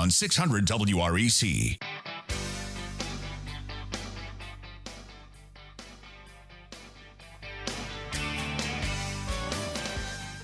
on 600 WREC.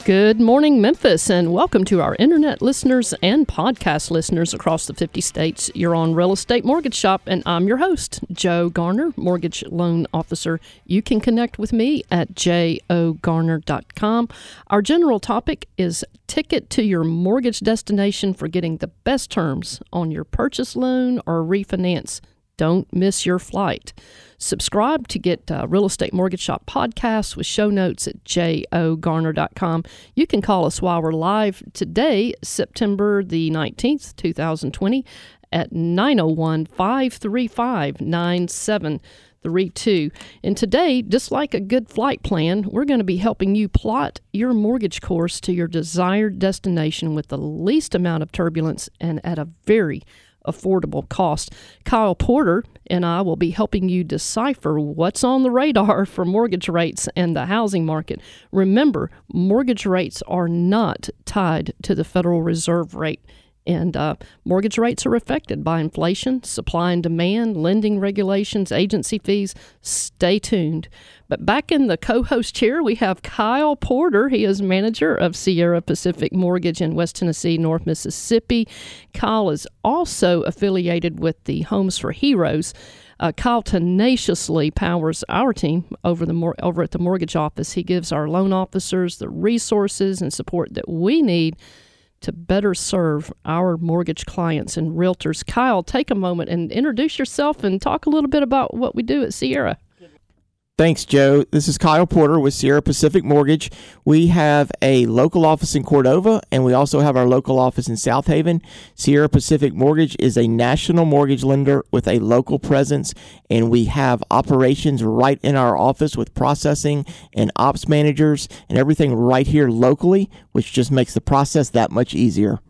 Good morning, Memphis, and welcome to our internet listeners and podcast listeners across the 50 states. You're on Real Estate Mortgage Shop, and I'm your host, Joe Garner, Mortgage Loan Officer. You can connect with me at jogarner.com. Our general topic is ticket to your mortgage destination for getting the best terms on your purchase loan or refinance. Don't miss your flight. Subscribe to get uh, Real Estate Mortgage Shop podcasts with show notes at jogarner.com. You can call us while we're live today, September the 19th, 2020, at 901 535 9732. And today, just like a good flight plan, we're going to be helping you plot your mortgage course to your desired destination with the least amount of turbulence and at a very affordable cost. Kyle Porter and I will be helping you decipher what's on the radar for mortgage rates and the housing market. Remember, mortgage rates are not tied to the Federal Reserve rate. And uh, mortgage rates are affected by inflation, supply and demand, lending regulations, agency fees. Stay tuned. But back in the co host chair, we have Kyle Porter. He is manager of Sierra Pacific Mortgage in West Tennessee, North Mississippi. Kyle is also affiliated with the Homes for Heroes. Uh, Kyle tenaciously powers our team over the mor- over at the mortgage office. He gives our loan officers the resources and support that we need to better serve our mortgage clients and realtors. Kyle, take a moment and introduce yourself and talk a little bit about what we do at Sierra. Thanks, Joe. This is Kyle Porter with Sierra Pacific Mortgage. We have a local office in Cordova and we also have our local office in Southaven. Sierra Pacific Mortgage is a national mortgage lender with a local presence, and we have operations right in our office with processing and ops managers and everything right here locally, which just makes the process that much easier.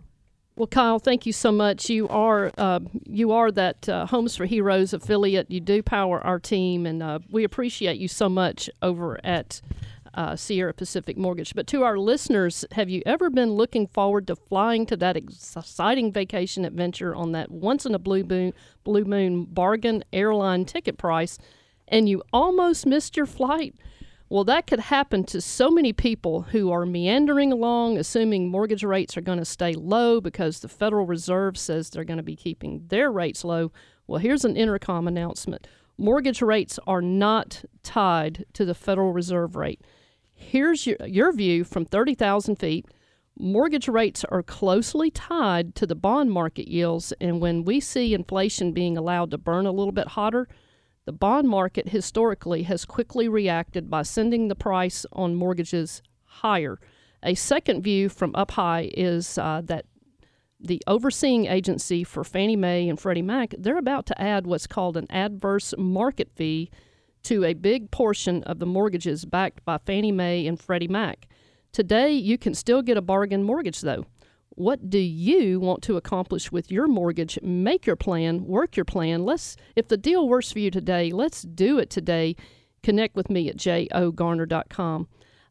Well, Kyle, thank you so much. You are uh, you are that uh, Homes for Heroes affiliate. You do power our team, and uh, we appreciate you so much over at uh, Sierra Pacific Mortgage. But to our listeners, have you ever been looking forward to flying to that exciting vacation adventure on that once in a blue moon blue moon bargain airline ticket price, and you almost missed your flight? Well, that could happen to so many people who are meandering along, assuming mortgage rates are going to stay low because the Federal Reserve says they're going to be keeping their rates low. Well, here's an intercom announcement mortgage rates are not tied to the Federal Reserve rate. Here's your, your view from 30,000 feet. Mortgage rates are closely tied to the bond market yields, and when we see inflation being allowed to burn a little bit hotter, the bond market historically has quickly reacted by sending the price on mortgages higher. A second view from up high is uh, that the overseeing agency for Fannie Mae and Freddie Mac, they're about to add what's called an adverse market fee to a big portion of the mortgages backed by Fannie Mae and Freddie Mac. Today, you can still get a bargain mortgage, though. What do you want to accomplish with your mortgage? Make your plan, work your plan. Let's if the deal works for you today, let's do it today. Connect with me at jogarner.com.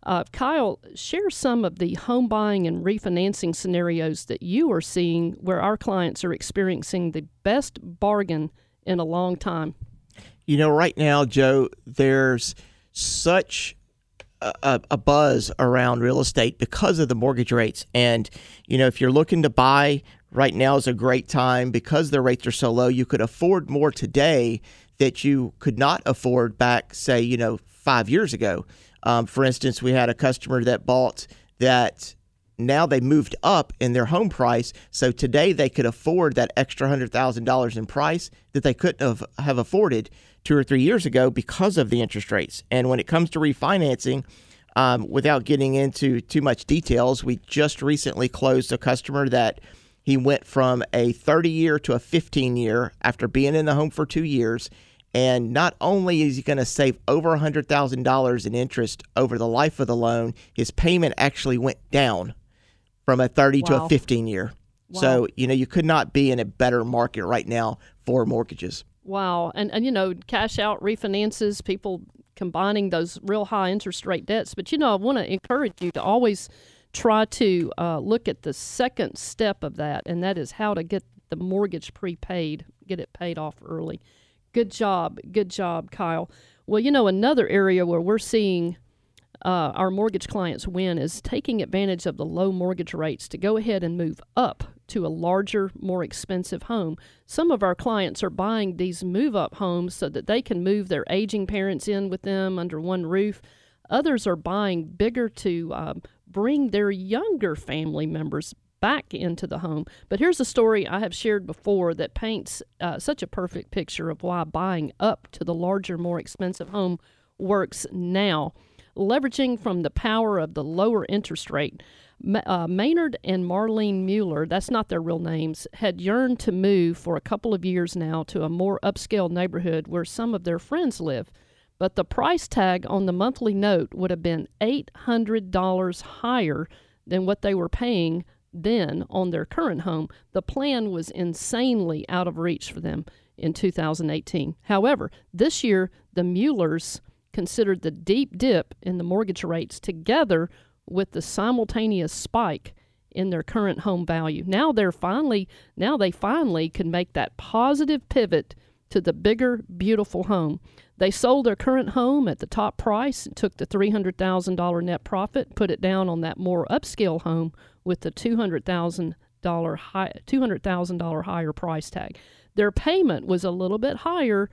Uh, Kyle, share some of the home buying and refinancing scenarios that you are seeing where our clients are experiencing the best bargain in a long time. You know, right now, Joe, there's such a, a, buzz around real estate because of the mortgage rates. And, you know, if you're looking to buy right now is a great time because the rates are so low. You could afford more today that you could not afford back, say, you know, five years ago. Um, for instance, we had a customer that bought that now they moved up in their home price. So today they could afford that extra $100,000 in price that they couldn't have, have afforded two or three years ago because of the interest rates. And when it comes to refinancing, um, without getting into too much details, we just recently closed a customer that he went from a 30 year to a 15 year after being in the home for two years. And not only is he going to save over $100,000 in interest over the life of the loan, his payment actually went down from a 30 wow. to a 15 year. Wow. So, you know, you could not be in a better market right now for mortgages. Wow. And, and, you know, cash out refinances, people combining those real high interest rate debts. But, you know, I want to encourage you to always try to uh, look at the second step of that, and that is how to get the mortgage prepaid, get it paid off early. Good job. Good job, Kyle. Well, you know, another area where we're seeing uh, our mortgage clients win is taking advantage of the low mortgage rates to go ahead and move up to a larger, more expensive home. Some of our clients are buying these move up homes so that they can move their aging parents in with them under one roof. Others are buying bigger to uh, bring their younger family members back into the home. But here's a story I have shared before that paints uh, such a perfect picture of why buying up to the larger, more expensive home works now. Leveraging from the power of the lower interest rate, uh, Maynard and Marlene Mueller, that's not their real names, had yearned to move for a couple of years now to a more upscale neighborhood where some of their friends live. But the price tag on the monthly note would have been $800 higher than what they were paying then on their current home. The plan was insanely out of reach for them in 2018. However, this year, the Muellers considered the deep dip in the mortgage rates together with the simultaneous spike in their current home value. Now they're finally now they finally can make that positive pivot to the bigger beautiful home. They sold their current home at the top price and took the $300,000 net profit, put it down on that more upscale home with the $200,000 high, $200,000 higher price tag. Their payment was a little bit higher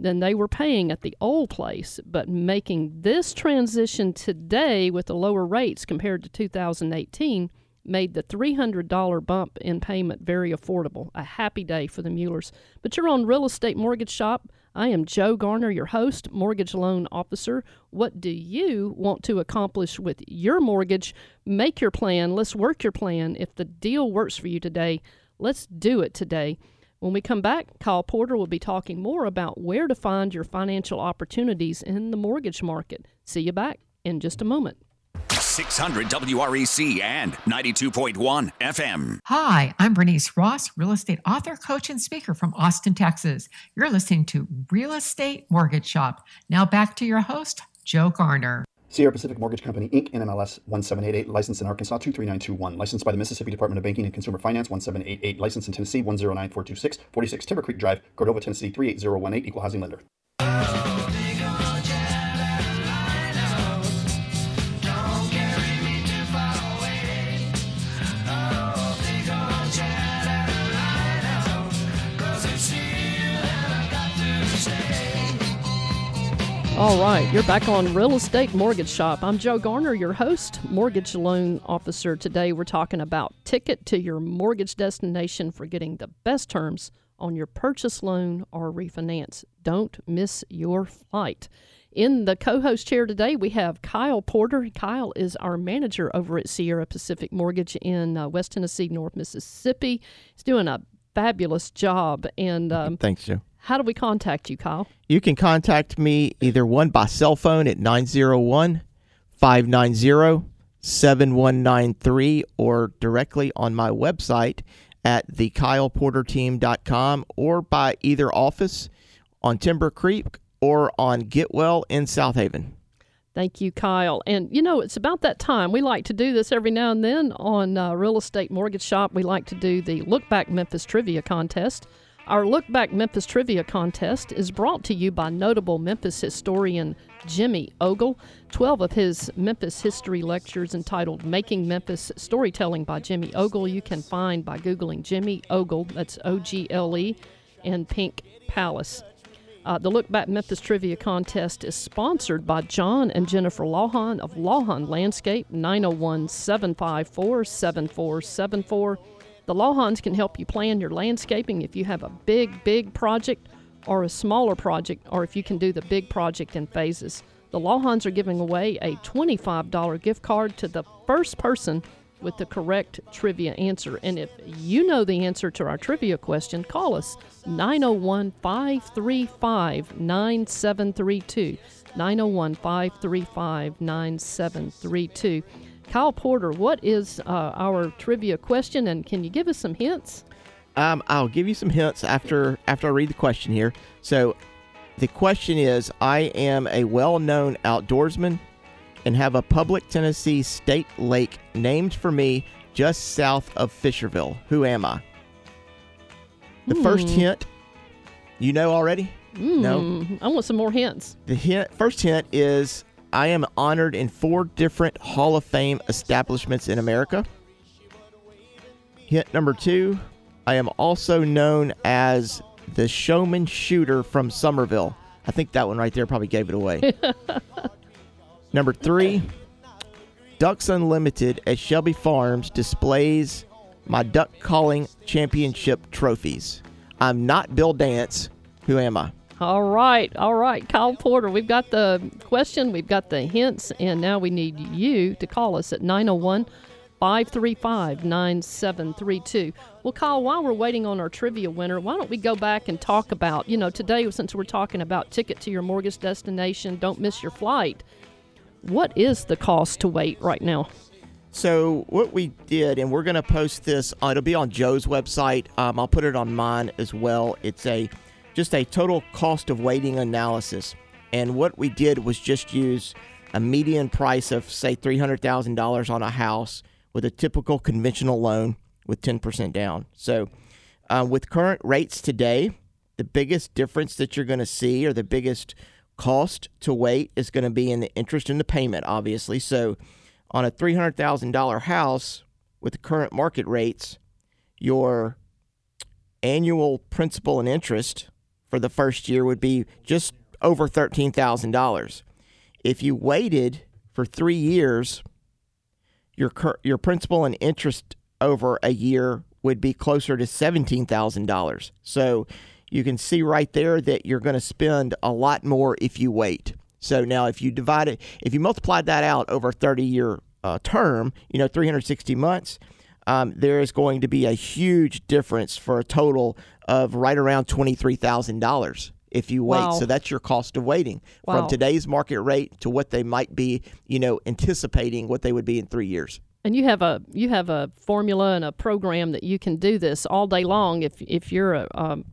than they were paying at the old place, but making this transition today with the lower rates compared to 2018 made the $300 bump in payment very affordable. A happy day for the Muellers. But you're on Real Estate Mortgage Shop. I am Joe Garner, your host, mortgage loan officer. What do you want to accomplish with your mortgage? Make your plan. Let's work your plan. If the deal works for you today, let's do it today. When we come back, Kyle Porter will be talking more about where to find your financial opportunities in the mortgage market. See you back in just a moment. 600 WREC and 92.1 FM. Hi, I'm Bernice Ross, real estate author, coach, and speaker from Austin, Texas. You're listening to Real Estate Mortgage Shop. Now back to your host, Joe Garner. Sierra Pacific Mortgage Company, Inc., NMLS 1788, licensed in Arkansas 23921, licensed by the Mississippi Department of Banking and Consumer Finance 1788, licensed in Tennessee 109426, 46 Timber Creek Drive, Cordova, Tennessee 38018, equal housing lender. All right, you're back on Real Estate Mortgage Shop. I'm Joe Garner, your host, mortgage loan officer. Today we're talking about ticket to your mortgage destination for getting the best terms on your purchase loan or refinance. Don't miss your flight. In the co host chair today, we have Kyle Porter. Kyle is our manager over at Sierra Pacific Mortgage in uh, West Tennessee, North Mississippi. He's doing a fabulous job. And um, thanks, Joe. How do we contact you, Kyle? You can contact me either one by cell phone at 901 590 7193 or directly on my website at thekyleporterteam.com or by either office on Timber Creek or on Getwell in Southaven. Thank you, Kyle. And you know, it's about that time. We like to do this every now and then on uh, Real Estate Mortgage Shop. We like to do the Look Back Memphis Trivia Contest. Our Look Back Memphis Trivia Contest is brought to you by notable Memphis historian Jimmy Ogle. Twelve of his Memphis history lectures entitled Making Memphis Storytelling by Jimmy Ogle you can find by Googling Jimmy Ogle, that's O G L E, and Pink Palace. Uh, the Look Back Memphis Trivia Contest is sponsored by John and Jennifer Lawhon of Lawhon Landscape, 901 754 7474. The Lawhons can help you plan your landscaping if you have a big, big project or a smaller project, or if you can do the big project in phases. The Lawhons are giving away a $25 gift card to the first person with the correct trivia answer. And if you know the answer to our trivia question, call us 901 535 9732. 901 535 9732. Kyle Porter, what is uh, our trivia question, and can you give us some hints? Um, I'll give you some hints after after I read the question here. So, the question is: I am a well-known outdoorsman and have a public Tennessee state lake named for me just south of Fisherville. Who am I? The first hint, you know already? No. Mm, I want some more hints. The hint, first hint is I am honored in four different Hall of Fame establishments in America. Hint number two, I am also known as the showman shooter from Somerville. I think that one right there probably gave it away. number three, Ducks Unlimited at Shelby Farms displays my duck calling championship trophies. I'm not Bill Dance. Who am I? All right, all right, Kyle Porter. We've got the question, we've got the hints, and now we need you to call us at 901 535 9732. Well, Kyle, while we're waiting on our trivia winner, why don't we go back and talk about, you know, today, since we're talking about ticket to your mortgage destination, don't miss your flight. What is the cost to wait right now? So what we did, and we're going to post this. Uh, it'll be on Joe's website. Um, I'll put it on mine as well. It's a just a total cost of waiting analysis, and what we did was just use a median price of say three hundred thousand dollars on a house with a typical conventional loan with ten percent down. So uh, with current rates today, the biggest difference that you're going to see, or the biggest cost to wait, is going to be in the interest and the payment, obviously. So on a $300,000 house with the current market rates, your annual principal and interest for the first year would be just over $13,000. If you waited for 3 years, your your principal and interest over a year would be closer to $17,000. So you can see right there that you're going to spend a lot more if you wait. So now, if you divide it, if you multiply that out over a 30 year uh, term, you know, 360 months, um, there is going to be a huge difference for a total of right around $23,000 if you wait. Wow. So that's your cost of waiting Wow. from today's market rate to what they might be, you know, anticipating what they would be in three years. And you have a you have a formula and a program that you can do this all day long if if you're a, um,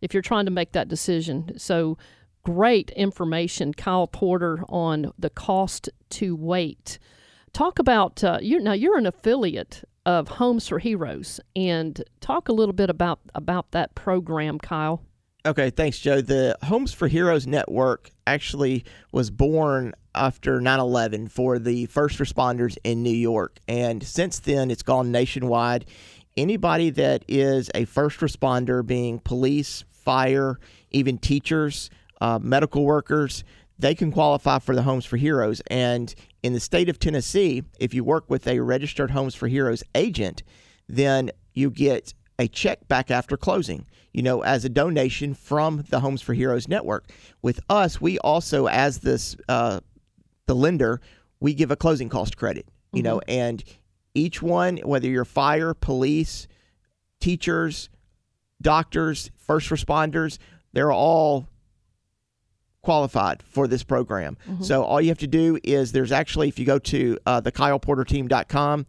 if you're trying to make that decision. So great information, Kyle Porter, on the cost to wait. Talk about uh, you now. You're an affiliate of Homes for Heroes, and talk a little bit about about that program, Kyle. Okay, thanks, Joe. The Homes for Heroes Network actually was born after 9 11 for the first responders in New York. And since then, it's gone nationwide. Anybody that is a first responder, being police, fire, even teachers, uh, medical workers, they can qualify for the Homes for Heroes. And in the state of Tennessee, if you work with a registered Homes for Heroes agent, then you get a check back after closing, you know, as a donation from the Homes for Heroes network. With us, we also, as this uh, the lender, we give a closing cost credit, you know, and each one, whether you're fire, police, teachers, doctors, first responders, they're all qualified for this program. So all you have to do is there's actually, if you go to uh, the KylePorterTeam.com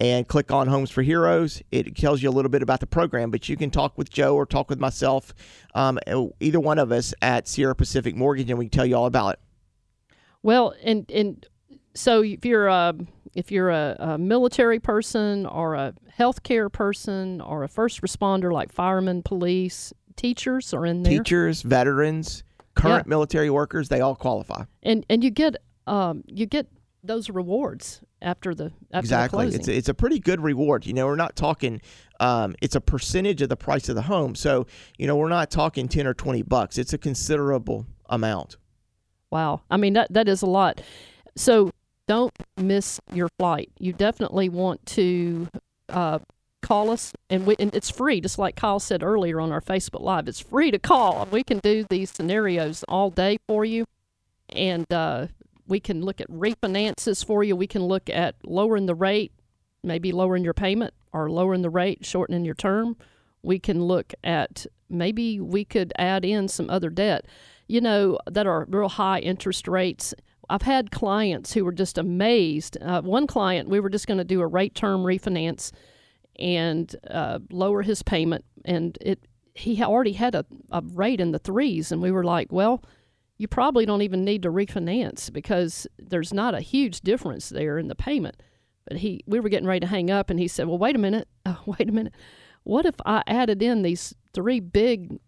and click on Homes for Heroes, it tells you a little bit about the program, but you can talk with Joe or talk with myself, um, either one of us at Sierra Pacific Mortgage, and we can tell you all about it. Well, and and so if you're a if you're a, a military person or a healthcare person or a first responder like firemen, police, teachers are in there, Teachers, veterans, current Yeah. military workers, they all qualify. and and you get um you get those rewards after the after exactly. the. It's a, it's a pretty good reward. You know, we're not talking. Um, it's a percentage of the price of the home, so you know we're not talking ten or twenty bucks. It's a considerable amount. Wow. I mean, that, that is a lot. So don't miss your flight. You definitely want to uh, call us, and, we, and it's free, just like Kyle said earlier on our Facebook Live. It's free to call, and we can do these scenarios all day for you. And uh, we can look at refinances for you. We can look at lowering the rate, maybe lowering your payment, or lowering the rate, shortening your term. We can look at maybe we could add in some other debt you know, that are real high interest rates. I've had clients who were just amazed. Uh, one client, we were just going to do a rate term refinance and uh, lower his payment, and it he already had a, a rate in the threes, and we were like, well, you probably don't even need to refinance because there's not a huge difference there in the payment. But he, we were getting ready to hang up, and he said, well, wait a minute, oh, wait a minute. what if I added in these three big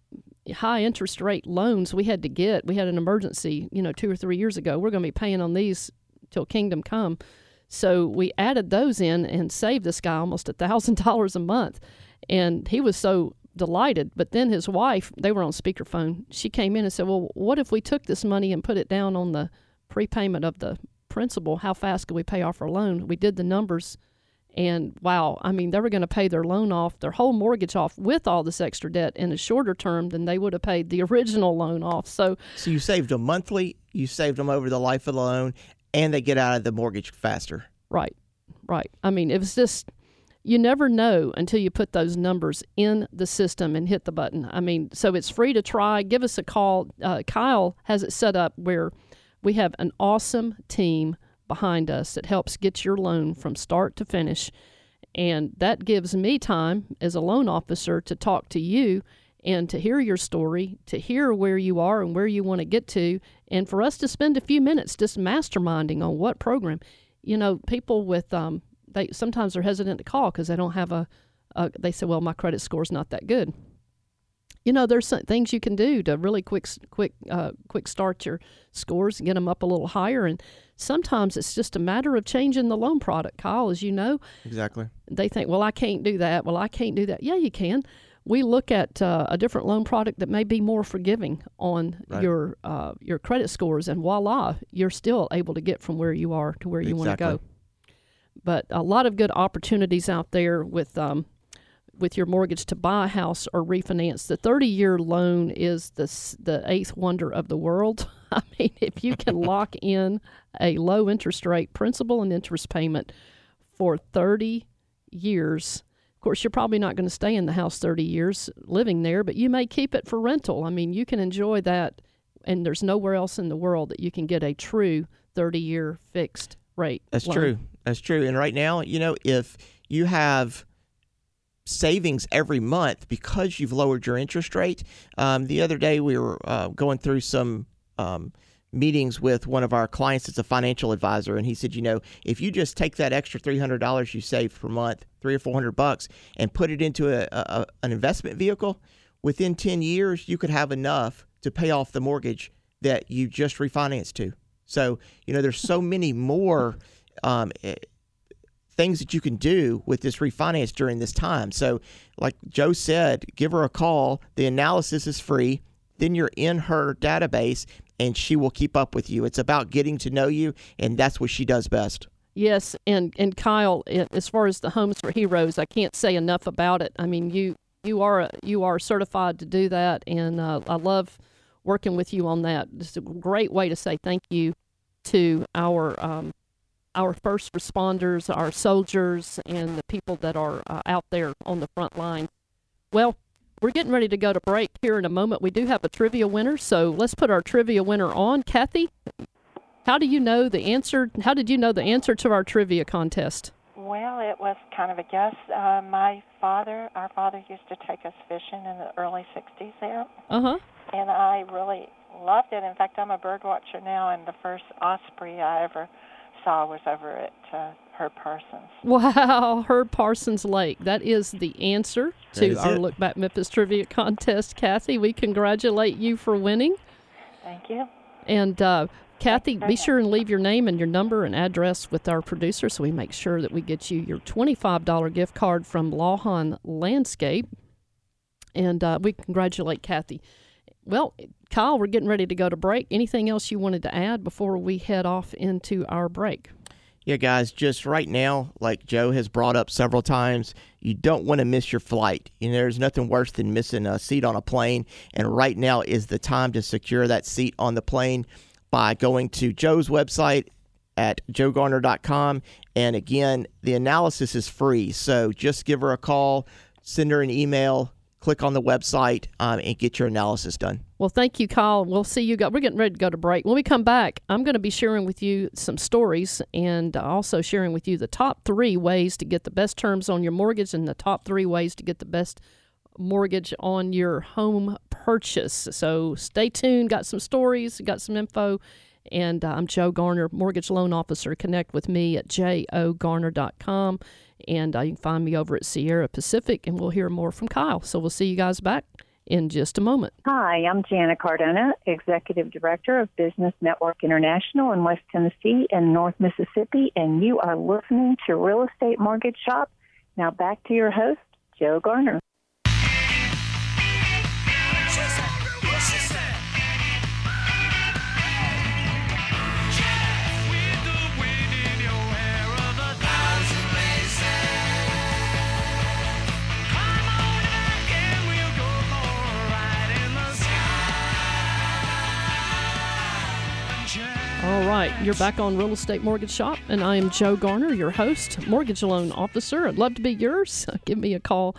high interest rate loans we had to get? We had an emergency, you know, two or three years ago. We're going to be paying on these till kingdom come. So we added those in and saved this guy almost a thousand dollars a month. And he was so delighted. But then his wife, they were on speakerphone. She came in and said, Well, what if we took this money and put it down on the prepayment of the principal? How fast could we pay off our loan? We did the numbers and wow, I mean, they were going to pay their loan off, their whole mortgage off with all this extra debt in a shorter term than they would have paid the original loan off. So, so you saved them monthly, you saved them over the life of the loan, and they get out of the mortgage faster. Right, right. I mean, it was just you never know until you put those numbers in the system and hit the button. I mean, so it's free to try. Give us a call. Uh, Kyle has it set up where we have an awesome team behind us that helps get your loan from start to finish. And that gives me time as a loan officer to talk to you and to hear your story, to hear where you are and where you want to get to, and for us to spend a few minutes just masterminding on what program. You know, people with um, they sometimes are hesitant to call because they don't have a, a. They say, "Well, my credit score is not that good." you know, there's some things you can do to really quick, quick, uh, quick start your scores and get them up a little higher. And sometimes it's just a matter of changing the loan product, Kyle, as you know. Exactly. They think, well, I can't do that. Well, I can't do that. Yeah, you can. We look at uh, a different loan product that may be more forgiving on right. your uh, your credit scores, and voila, you're still able to get from where you are to where you exactly. want to go. But a lot of good opportunities out there with um, with your mortgage to buy a house or refinance. The 30 year loan is the, the eighth wonder of the world. I mean, if you can lock in a low interest rate principal and interest payment for 30 years, of course, you're probably not going to stay in the house 30 years living there, but you may keep it for rental. I mean, you can enjoy that, and there's nowhere else in the world that you can get a true 30 year fixed rate. That's loan. true. That's true. And right now, you know, if you have savings every month because you've lowered your interest rate. Um, the other day we were uh, going through some um, meetings with one of our clients that's a financial advisor, and he said, you know, if you just take that extra three hundred dollars you save per month, three or four hundred bucks, and put it into a, a, an investment vehicle, within ten years you could have enough to pay off the mortgage that you just refinanced to. So you know, there's so many more. Um, things that you can do with this refinance during this time. So, like Joe said, give her a call. The analysis is free. Then you're in her database and she will keep up with you. It's about getting to know you, and that's what she does best. Yes, and and Kyle, as far as the Homes for Heroes, I can't say enough about it. I mean, you you are you are certified to do that, and uh, I love working with you on that. It's a great way to say thank you to our um, our first responders, our soldiers, and the people that are uh, out there on the front line. Well, we're getting ready to go to break here in a moment. We do have a trivia winner, so let's put our trivia winner on. Kathy, how do you know the answer? How did you know the answer to our trivia contest? Well, it was kind of a guess. Uh, my father, our father, used to take us fishing in the early '60s there. Uh huh. And I really loved it. In fact, I'm a bird watcher now, and the first osprey I ever saw was over at uh, Herb Parsons. Wow, Herb Parsons Lake. That is the answer to our it. Look Back Memphis Trivia Contest. Kathy, we congratulate you for winning. Thank you. And uh, Kathy, be sure and leave your name and your number and address with our producer so we make sure that we get you your $25 gift card from Lawhon Landscape. And uh, we congratulate Kathy. Well, Kyle, we're getting ready to go to break. Anything else you wanted to add before we head off into our break? Yeah, guys, just right now, like Joe has brought up several times, you don't want to miss your flight. You know, there's nothing worse than missing a seat on a plane. And right now is the time to secure that seat on the plane by going to Joe's website at jogarner.com. And again, the analysis is free. So just give her a call, send her an email, click on the website um, and get your analysis done. Well, thank you, Kyle. We'll see you. Go- We're getting ready to go to break. When we come back, I'm going to be sharing with you some stories and also sharing with you the top three ways to get the best terms on your mortgage and the top three ways to get the best mortgage on your home purchase. So stay tuned. Got some stories, got some info. And uh, I'm Joe Garner, Mortgage Loan Officer. Connect with me at jogarner.com And uh, you can find me over at Sierra Pacific, and we'll hear more from Kyle. So we'll see you guys back in just a moment. Hi, I'm Jana Cardona, Executive Director of Business Network International in West Tennessee and North Mississippi, and you are listening to Real Estate Mortgage Shop. Now back to your host, Joe Garner. You're back on Real Estate Mortgage Shop, and I am Joe Garner, your host, mortgage loan officer. I'd love to be yours. Give me a call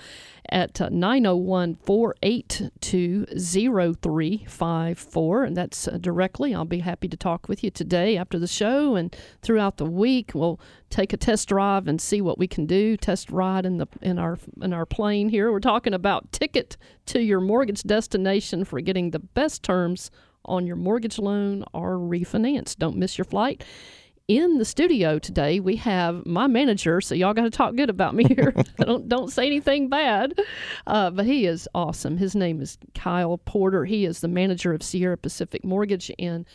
at uh, 901 482 0354, and that's uh, directly. I'll be happy to talk with you today after the show and throughout the week. We'll take a test drive and see what we can do. Test ride in the in our in our plane here. We're talking about ticket to your mortgage destination for getting the best terms on your mortgage loan or refinance. Don't miss your flight. In the studio today, we have my manager. So y'all got to talk good about me here. don't don't say anything bad. Uh, but he is awesome. His name is Kyle Porter. He is the manager of Sierra Pacific Mortgage in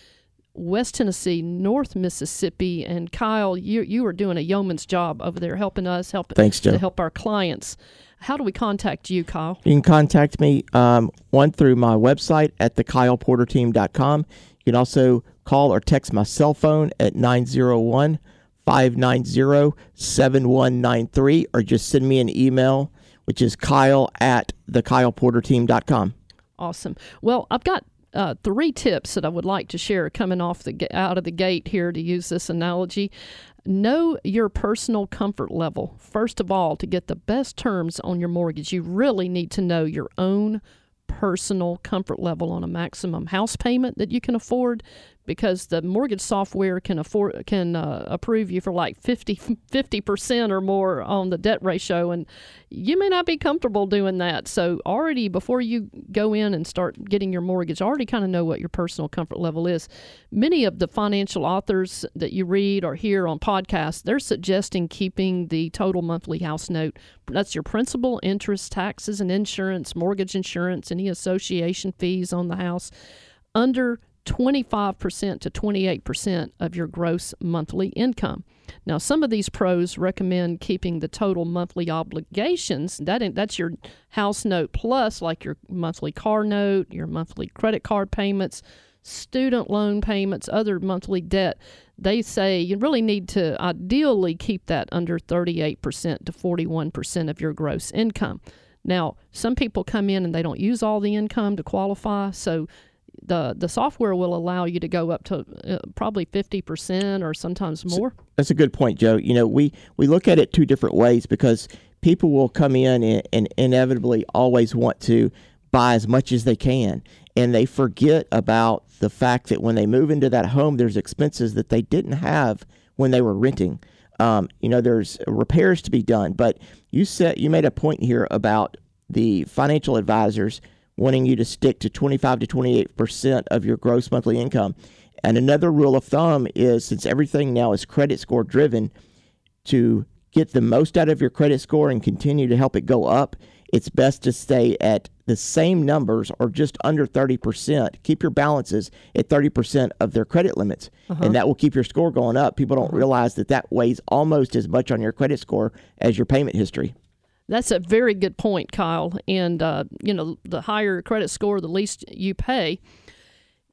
West Tennessee, North Mississippi, and Kyle, you you are doing a yeoman's job over there, helping us, helping Thanks, Joe. to help our clients. How do we contact you, Kyle? You can contact me um, one through my website at thekyleporterteam.com. You can also call or text my cell phone at 901 590 7193 or just send me an email, which is kyle at thekyleporterteam.com. Awesome. Well, I've got uh, three tips that I would like to share coming off the out of the gate here to use this analogy. Know your personal comfort level. First of all, to get the best terms on your mortgage, you really need to know your own personal comfort level on a maximum house payment that you can afford because the mortgage software can afford can uh, approve you for like 50 percent or more on the debt ratio, and you may not be comfortable doing that. So already before you go in and start getting your mortgage, already kind of know what your personal comfort level is. Many of the financial authors that you read or hear on podcasts, they're suggesting keeping the total monthly house note. That's your principal, interest, taxes, and insurance, mortgage insurance, any association fees on the house under 25% to 28% of your gross monthly income. Now, some of these pros recommend keeping the total monthly obligations. That that's your house note plus like your monthly car note, your monthly credit card payments, student loan payments, other monthly debt. They say you really need to ideally keep that under 38% to 41% of your gross income. Now, some people come in and they don't use all the income to qualify, so the the software will allow you to go up to uh, probably 50% or sometimes more. That's a good point, Joe. You know, we, we look at it two different ways because people will come in and, and inevitably always want to buy as much as they can. And they forget about the fact that when they move into that home, there's expenses that they didn't have when they were renting. Um, you know, there's repairs to be done. But you said you made a point here about the financial advisors wanting you to stick to 25 to 28 percent of your gross monthly income. And another rule of thumb is since everything now is credit score driven, to get the most out of your credit score and continue to help it go up, it's best to stay at the same numbers or just under 30%. Keep your balances at 30% of their credit limits, uh-huh. and that will keep your score going up. People don't uh-huh. realize that that weighs almost as much on your credit score as your payment history. That's a very good point, Kyle. And uh, you know, the higher credit score, the least you pay.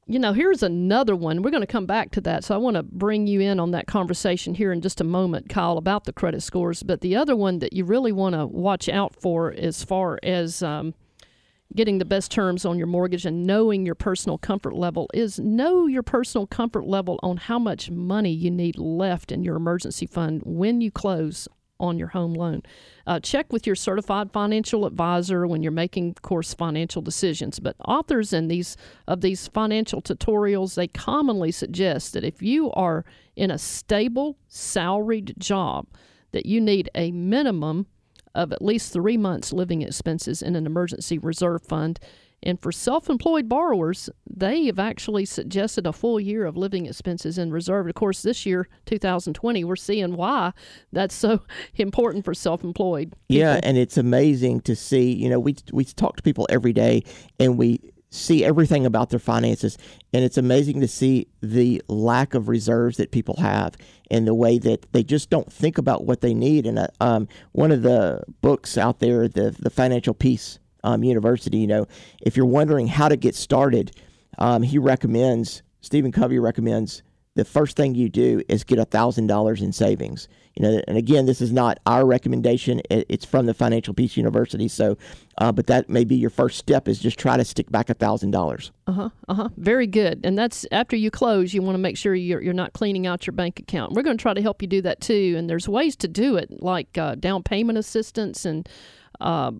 You know, here's another one. We're going to come back to that. So I want to bring you in on that conversation here in just a moment, Kyle, about the credit scores. But the other one that you really want to watch out for as far as um, getting the best terms on your mortgage and knowing your personal comfort level is know your personal comfort level on how much money you need left in your emergency fund when you close on your home loan. Uh, check with your certified financial advisor when you're making, course, financial decisions. But authors in these of these financial tutorials they commonly suggest that if you are in a stable salaried job, that you need a minimum of at least three months' living expenses in an emergency reserve fund. And for self employed borrowers, they have actually suggested a full year of living expenses in reserve. Of course, this year, 2020, we're seeing why that's so important for self employed. Yeah, and it's amazing to see. You know, we, we talk to people every day and we see everything about their finances. And it's amazing to see the lack of reserves that people have and the way that they just don't think about what they need. And uh, um, one of the books out there, the, the Financial Peace um, University, you know, if you're wondering how to get started, um, he recommends, Stephen Covey recommends the first thing you do is get a thousand dollars in savings. You know, and again, this is not our recommendation; it's from the Financial Peace University. So, uh, but that may be your first step is just try to stick back a thousand dollars. Uh huh. Uh huh. Very good. And that's after you close, you want to make sure you're you're not cleaning out your bank account. We're going to try to help you do that too. And there's ways to do it, like uh, down payment assistance and. Uh,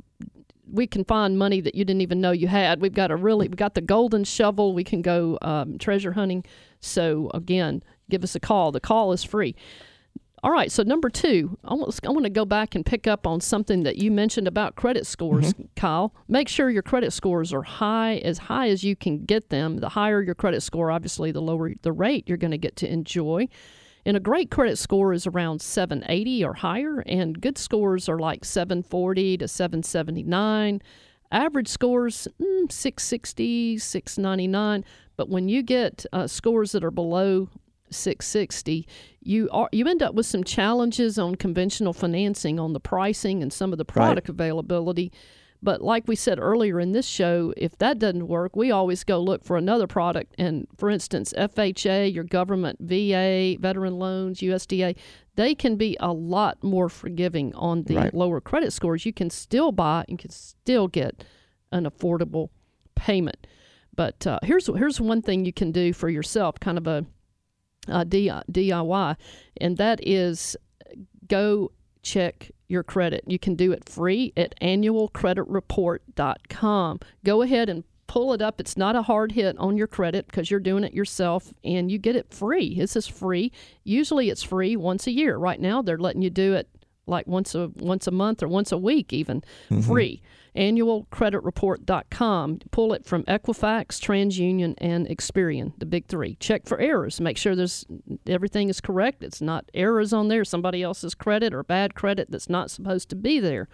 we can find money that you didn't even know you had. We've got a really, we got the golden shovel. We can go um, treasure hunting. So again, give us a call. The call is free. All right, so number two, I want, I want to go back and pick up on something that you mentioned about credit scores, mm-hmm. Kyle. Make sure your credit scores are high, as high as you can get them. The higher your credit score, obviously, the lower the rate you're going to get to enjoy. And a great credit score is around 780 or higher, and good scores are like 740 to 779. Average scores, mm, 660, 699. But when you get uh, scores that are below 660, you are you end up with some challenges on conventional financing on the pricing and some of the product right. availability. But like we said earlier in this show, if that doesn't work, we always go look for another product. And for instance, FHA, your government, VA, veteran loans, USDA, they can be a lot more forgiving on the right. lower credit scores. You can still buy and can still get an affordable payment. But uh, here's here's one thing you can do for yourself, kind of a, a DIY, and that is go check your credit. You can do it free at annualcreditreport.com. Go ahead and pull it up. It's not a hard hit on your credit because you're doing it yourself and you get it free. This is free. Usually it's free once a year. Right now they're letting you do it like once a once a month or once a week even mm-hmm. free annualcreditreport.com pull it from equifax transunion and experian the big three. Check for errors. Make sure there's everything is correct. It's not errors on there. Somebody else's credit or bad credit that's not supposed to be there.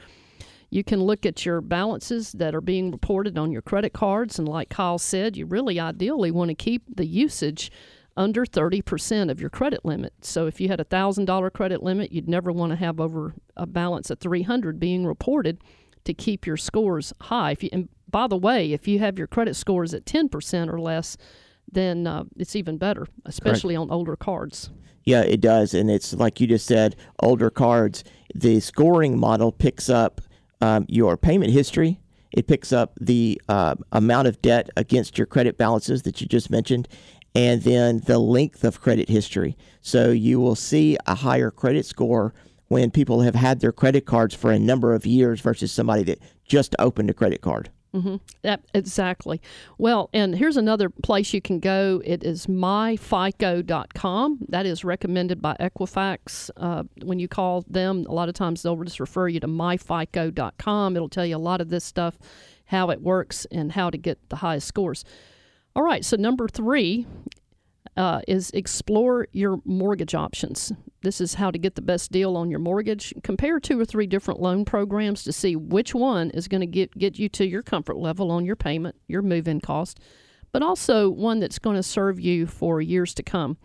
You can look at your balances that are being reported on your credit cards. And like kyle said you really ideally want to keep the usage under 30% of your credit limit. So if you had a $1,000 credit limit, you'd never want to have over a balance of 300 being reported to keep your scores high. If you, and by the way, if you have your credit scores at 10% or less, then uh, it's even better, especially Correct. on older cards. Yeah, it does. And it's like you just said, older cards, the scoring model picks up um, your payment history. It picks up the uh, amount of debt against your credit balances that you just mentioned, and then the length of credit history. So you will see a higher credit score when people have had their credit cards for a number of years versus somebody that just opened a credit card. Mm-hmm. Exactly. Well, and here's another place you can go. It is myfico.com. That is recommended by Equifax. Uh, when you call them, a lot of times they'll just refer you to myfico.com. It'll tell you a lot of this stuff, how it works, and how to get the highest scores. All right, so number three uh, is explore your mortgage options. This is how to get the best deal on your mortgage. Compare two or three different loan programs to see which one is going to get, get you to your comfort level on your payment, your move in cost, but also one that's going to serve you for years to come.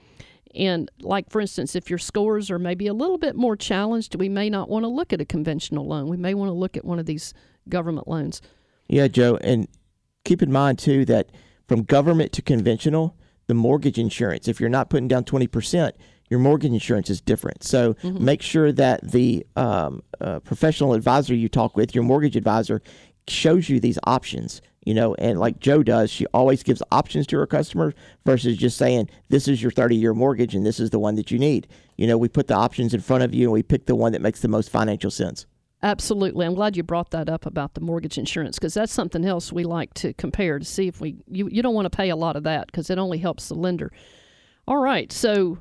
And, like for instance, if your scores are maybe a little bit more challenged, we may not want to look at a conventional loan. We may want to look at one of these government loans. Yeah, Joe. And keep in mind, too, that from government to conventional, the mortgage insurance, if you're not putting down 20%, your mortgage insurance is different. So mm-hmm. make sure that the um, uh, professional advisor you talk with, your mortgage advisor, shows you these options. You know, and like Joe does, she always gives options to her customers versus just saying, this is your 30 year mortgage and this is the one that you need. You know, we put the options in front of you and we pick the one that makes the most financial sense. Absolutely. I'm glad you brought that up about the mortgage insurance because that's something else we like to compare to see if we you, you don't want to pay a lot of that because it only helps the lender. All right. So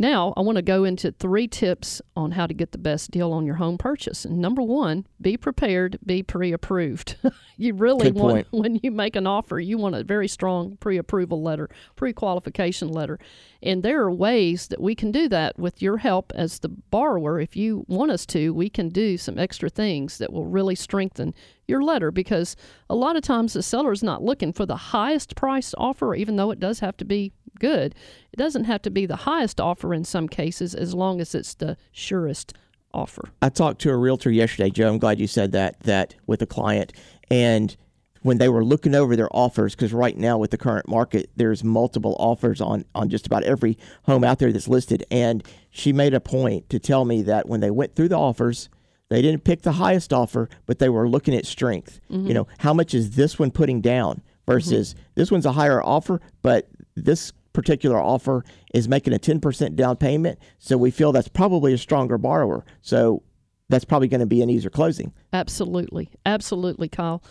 Now, I want to go into three tips on how to get the best deal on your home purchase. And number one, be prepared, be pre approved. you really Good want, point. when you make an offer, you want a very strong pre approval letter, pre qualification letter. And there are ways that we can do that with your help as the borrower. If you want us to, we can do some extra things that will really strengthen your letter because a lot of times the seller is not looking for the highest price offer, even though it does have to be good. It doesn't have to be the highest offer in some cases as long as it's the surest offer. I talked to a realtor yesterday, Joe. I'm glad you said that. That with a client, and when they were looking over their offers, because right now with the current market, there's multiple offers on on just about every home out there that's listed. And she made a point to tell me that when they went through the offers, they didn't pick the highest offer, but they were looking at strength. Mm-hmm. You know, how much is this one putting down versus mm-hmm. this one's a higher offer, but this particular offer is making a 10% down payment. So we feel that's probably a stronger borrower. So that's probably going to be an easier closing. Absolutely. Absolutely, Kyle.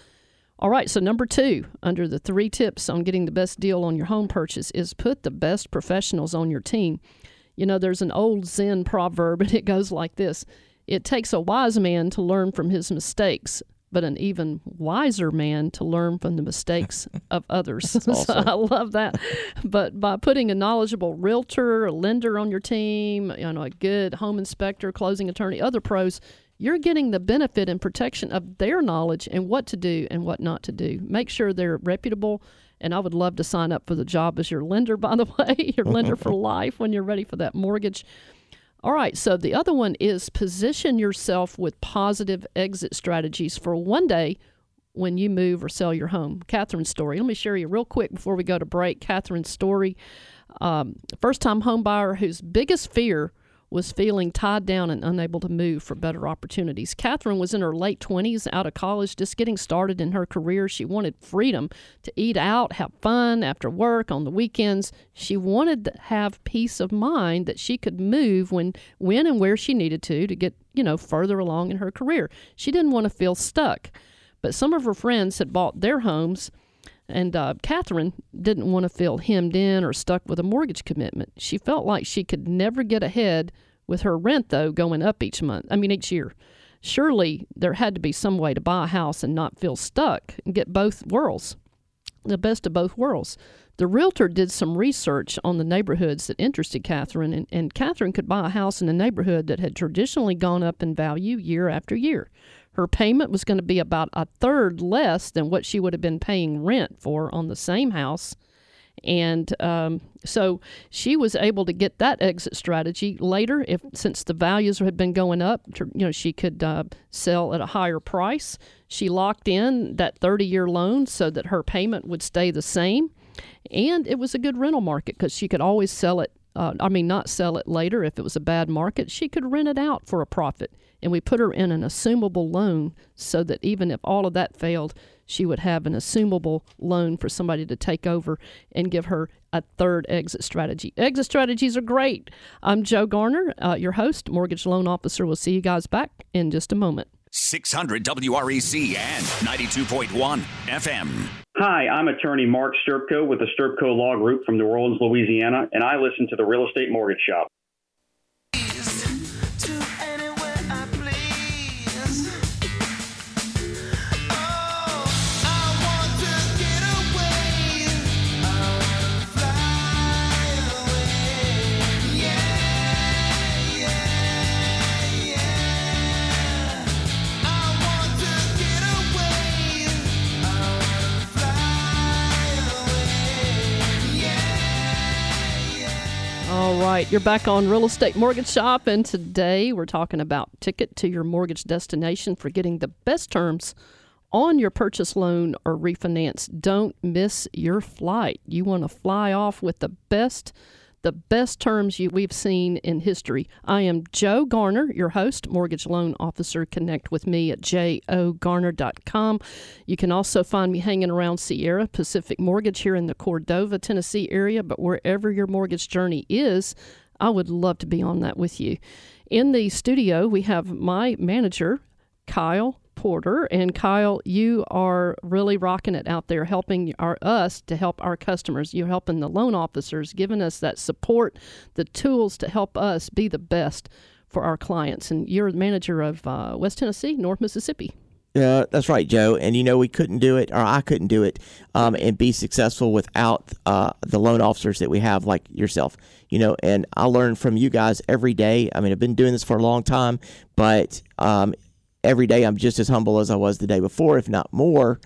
All right, so number two, under the three tips on getting the best deal on your home purchase, is put the best professionals on your team. You know, there's an old Zen proverb, and it goes like this It takes a wise man to learn from his mistakes, but an even wiser man to learn from the mistakes of others. so I love that. But by putting a knowledgeable realtor, a lender on your team, you know, a good home inspector, closing attorney, other pros, you're getting the benefit and protection of their knowledge and what to do and what not to do. Make sure they're reputable. And I would love to sign up for the job as your lender, by the way, your lender for life when you're ready for that mortgage. All right, so the other one is position yourself with positive exit strategies for one day when you move or sell your home. Catherine's story. Let me share you real quick before we go to break. Catherine's story. Um, first time home buyer whose biggest fear was feeling tied down and unable to move for better opportunities. Catherine was in her late 20s, out of college, just getting started in her career. She wanted freedom to eat out, have fun after work, on the weekends. She wanted to have peace of mind that she could move when, when and where she needed to to get, you know, further along in her career. She didn't want to feel stuck. But some of her friends had bought their homes and uh, Catherine didn't want to feel hemmed in or stuck with a mortgage commitment. She felt like she could never get ahead with her rent, though, going up each month. I mean, each year. Surely there had to be some way to buy a house and not feel stuck and get both worlds, the best of both worlds. The realtor did some research on the neighborhoods that interested Catherine, and, and Catherine could buy a house in a neighborhood that had traditionally gone up in value year after year. Her payment was going to be about a third less than what she would have been paying rent for on the same house. And um, so she was able to get that exit strategy later. If since the values had been going up, you know, she could uh, sell at a higher price. She locked in that 30-year loan so that her payment would stay the same, and it was a good rental market because she could always sell it. Uh, I mean, not sell it later if it was a bad market. She could rent it out for a profit and we put her in an assumable loan so that even if all of that failed, she would have an assumable loan for somebody to take over and give her a third exit strategy. Exit strategies are great. I'm Joe Garner, uh, your host, mortgage loan officer. We'll see you guys back in just a moment. 600 WREC and 92.1 FM. Hi, I'm attorney Mark Sturpko with the Sturpko Law Group from New Orleans, Louisiana, and I listen to the Real Estate Mortgage Shop. Right, you're back on Real Estate Mortgage Shop, and today we're talking about ticket to your mortgage destination for getting the best terms on your purchase loan or refinance. Don't miss your flight. You want to fly off with the best the best terms you, we've seen in history. I am Joe Garner, your host, mortgage loan officer. Connect with me at jogarner.com. You can also find me hanging around Sierra Pacific Mortgage here in the Cordova, Tennessee area, but wherever your mortgage journey is, I would love to be on that with you. In the studio, we have my manager, Kyle Porter. And Kyle, you are really rocking it out there, helping our us to help our customers. You're helping the loan officers, giving us that support, the tools to help us be the best for our clients. And you're the manager of uh, West Tennessee, North Mississippi. Yeah, that's right, Joe. And you know, we couldn't do it, or I couldn't do it, um, and be successful without uh, the loan officers that we have, like yourself. You know, and I learn from you guys every day. I mean, I've been doing this for a long time, but um, every day I'm just as humble as I was the day before, if not more,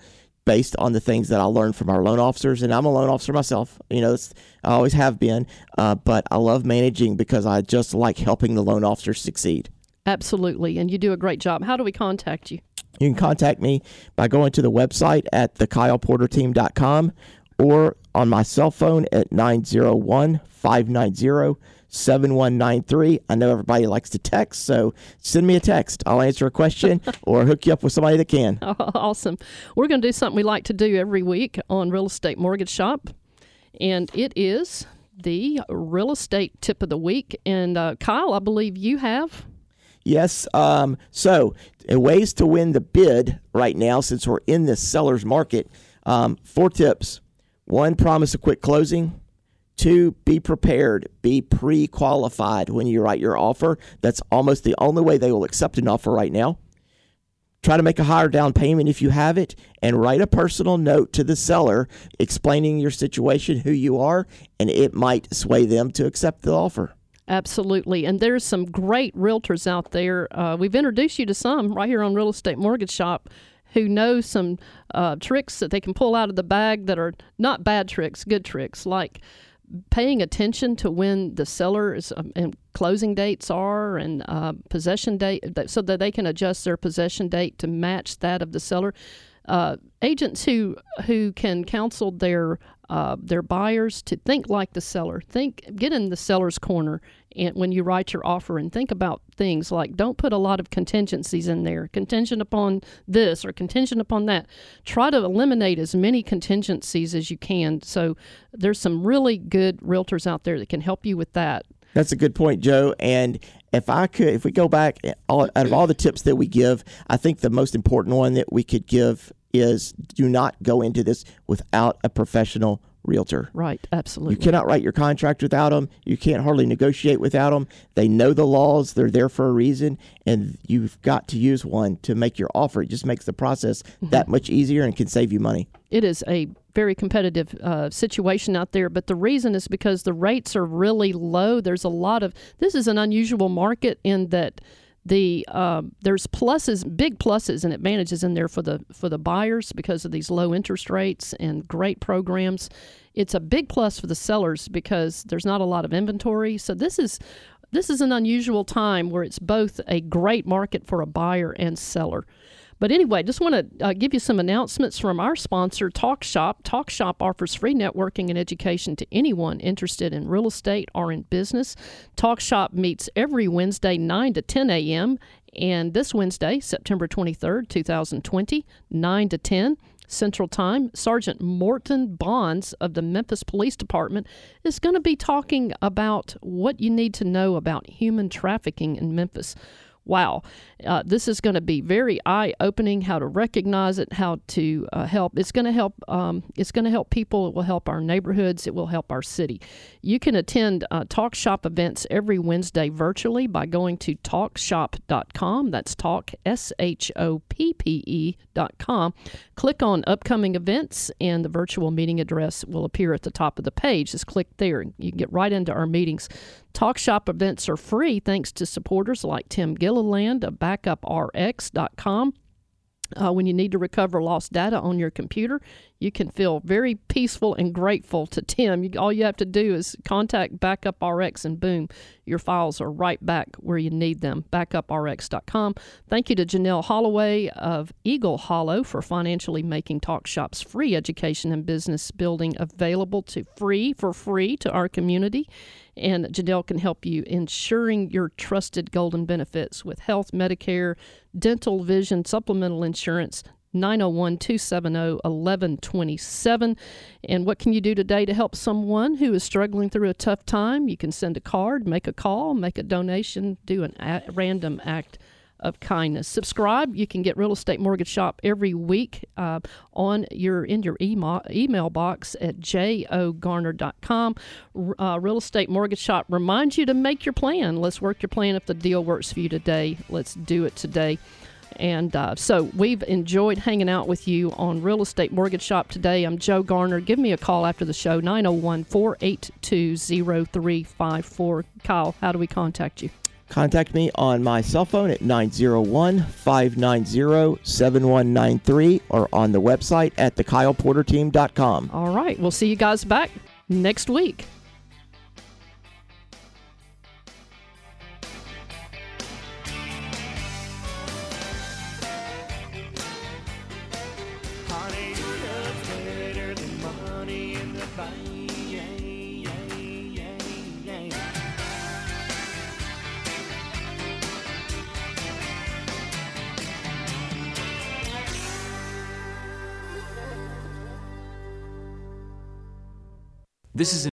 based on the things that I learned from our loan officers. And I'm a loan officer myself. You know, I always have been, uh, but I love managing because I just like helping the loan officers succeed. Absolutely, and you do a great job. How do we contact you? You can contact me by going to the website at thekyleporterteam.com or on my cell phone at 901 590 7193. I know everybody likes to text, so send me a text. I'll answer a question or hook you up with somebody that can. awesome. We're going to do something we like to do every week on Real Estate Mortgage Shop, and it is the real estate tip of the week. And uh, Kyle, I believe you have. Yes. Um, so, ways to win the bid right now, since we're in this seller's market, um, four tips. One, promise a quick closing. Two, be prepared. Be pre qualified when you write your offer. That's almost the only way they will accept an offer right now. Try to make a higher down payment if you have it, and write a personal note to the seller explaining your situation, who you are, and it might sway them to accept the offer. Absolutely. And there's some great realtors out there. Uh, we've introduced you to some right here on Real Estate Mortgage Shop who know some uh, tricks that they can pull out of the bag that are not bad tricks, good tricks, like paying attention to when the sellers um, and closing dates are and uh, possession date so that they can adjust their possession date to match that of the seller. Uh, agents who who can counsel their uh, their buyers to think like the seller. Think, get in the seller's corner, and when you write your offer, and think about things like don't put a lot of contingencies in there, contingent upon this or contingent upon that. Try to eliminate as many contingencies as you can. So there's some really good realtors out there that can help you with that. That's a good point, Joe. And if I could, if we go back, all, out of all the tips that we give, I think the most important one that we could give is do not go into this without a professional realtor. Right, absolutely. You cannot write your contract without them. You can't hardly negotiate without them. They know the laws, they're there for a reason, and you've got to use one to make your offer. It just makes the process mm-hmm. that much easier and can save you money. It is a very competitive uh, situation out there, but the reason is because the rates are really low. There's a lot of this is an unusual market in that the uh, there's pluses, big pluses and advantages in there for the for the buyers because of these low interest rates and great programs. It's a big plus for the sellers because there's not a lot of inventory. So this is this is an unusual time where it's both a great market for a buyer and seller. But anyway, just want to uh, give you some announcements from our sponsor, TalkShop. TalkShop offers free networking and education to anyone interested in real estate or in business. TalkShop meets every Wednesday, 9 to 10 a.m. And this Wednesday, September 23rd, 2020, 9 to 10 Central Time, Sergeant Morton Bonds of the Memphis Police Department is going to be talking about what you need to know about human trafficking in Memphis wow, uh, this is going to be very eye opening. How to recognize it, how to uh, help. It's going to help. Um, it's going to help people. It will help our neighborhoods. It will help our city. You can attend uh, Talk Shop events every Wednesday virtually by going to talkshoppe.com. That's talk s h o p p e dot com. Click on upcoming events, and the virtual meeting address will appear at the top of the page. Just click there. And you can get right into our meetings. Talk Shop events are free thanks to supporters like Tim Gilliland of BackupRx.com. Uh, when you need to recover lost data on your computer, you can feel very peaceful and grateful to Tim. You, all you have to do is contact BackupRx, and boom, your files are right back where you need them. BackupRx.com. Thank you to Janelle Holloway of Eagle Hollow for financially making Talk Shop's free education and business building available to free for free to our community. And Janelle can help you ensuring your trusted golden benefits with health, Medicare, dental, vision, supplemental insurance. 901 270 1127. And what can you do today to help someone who is struggling through a tough time? You can send a card, make a call, make a donation, do a random act of kindness. Subscribe. You can get Real Estate Mortgage Shop every week uh, on your in your email email box at jogarner.com. Uh, Real Estate Mortgage Shop reminds you to make your plan. Let's work your plan. If the deal works for you today, let's do it today. And uh, so we've enjoyed hanging out with you on Real Estate Mortgage Shop today. I'm Joe Garner. Give me a call after the show, 901 482 0354. Kyle, how do we contact you? Contact me on my cell phone at 901 590 7193 or on the website at thekyleporterteam.com. All right. We'll see you guys back next week. This is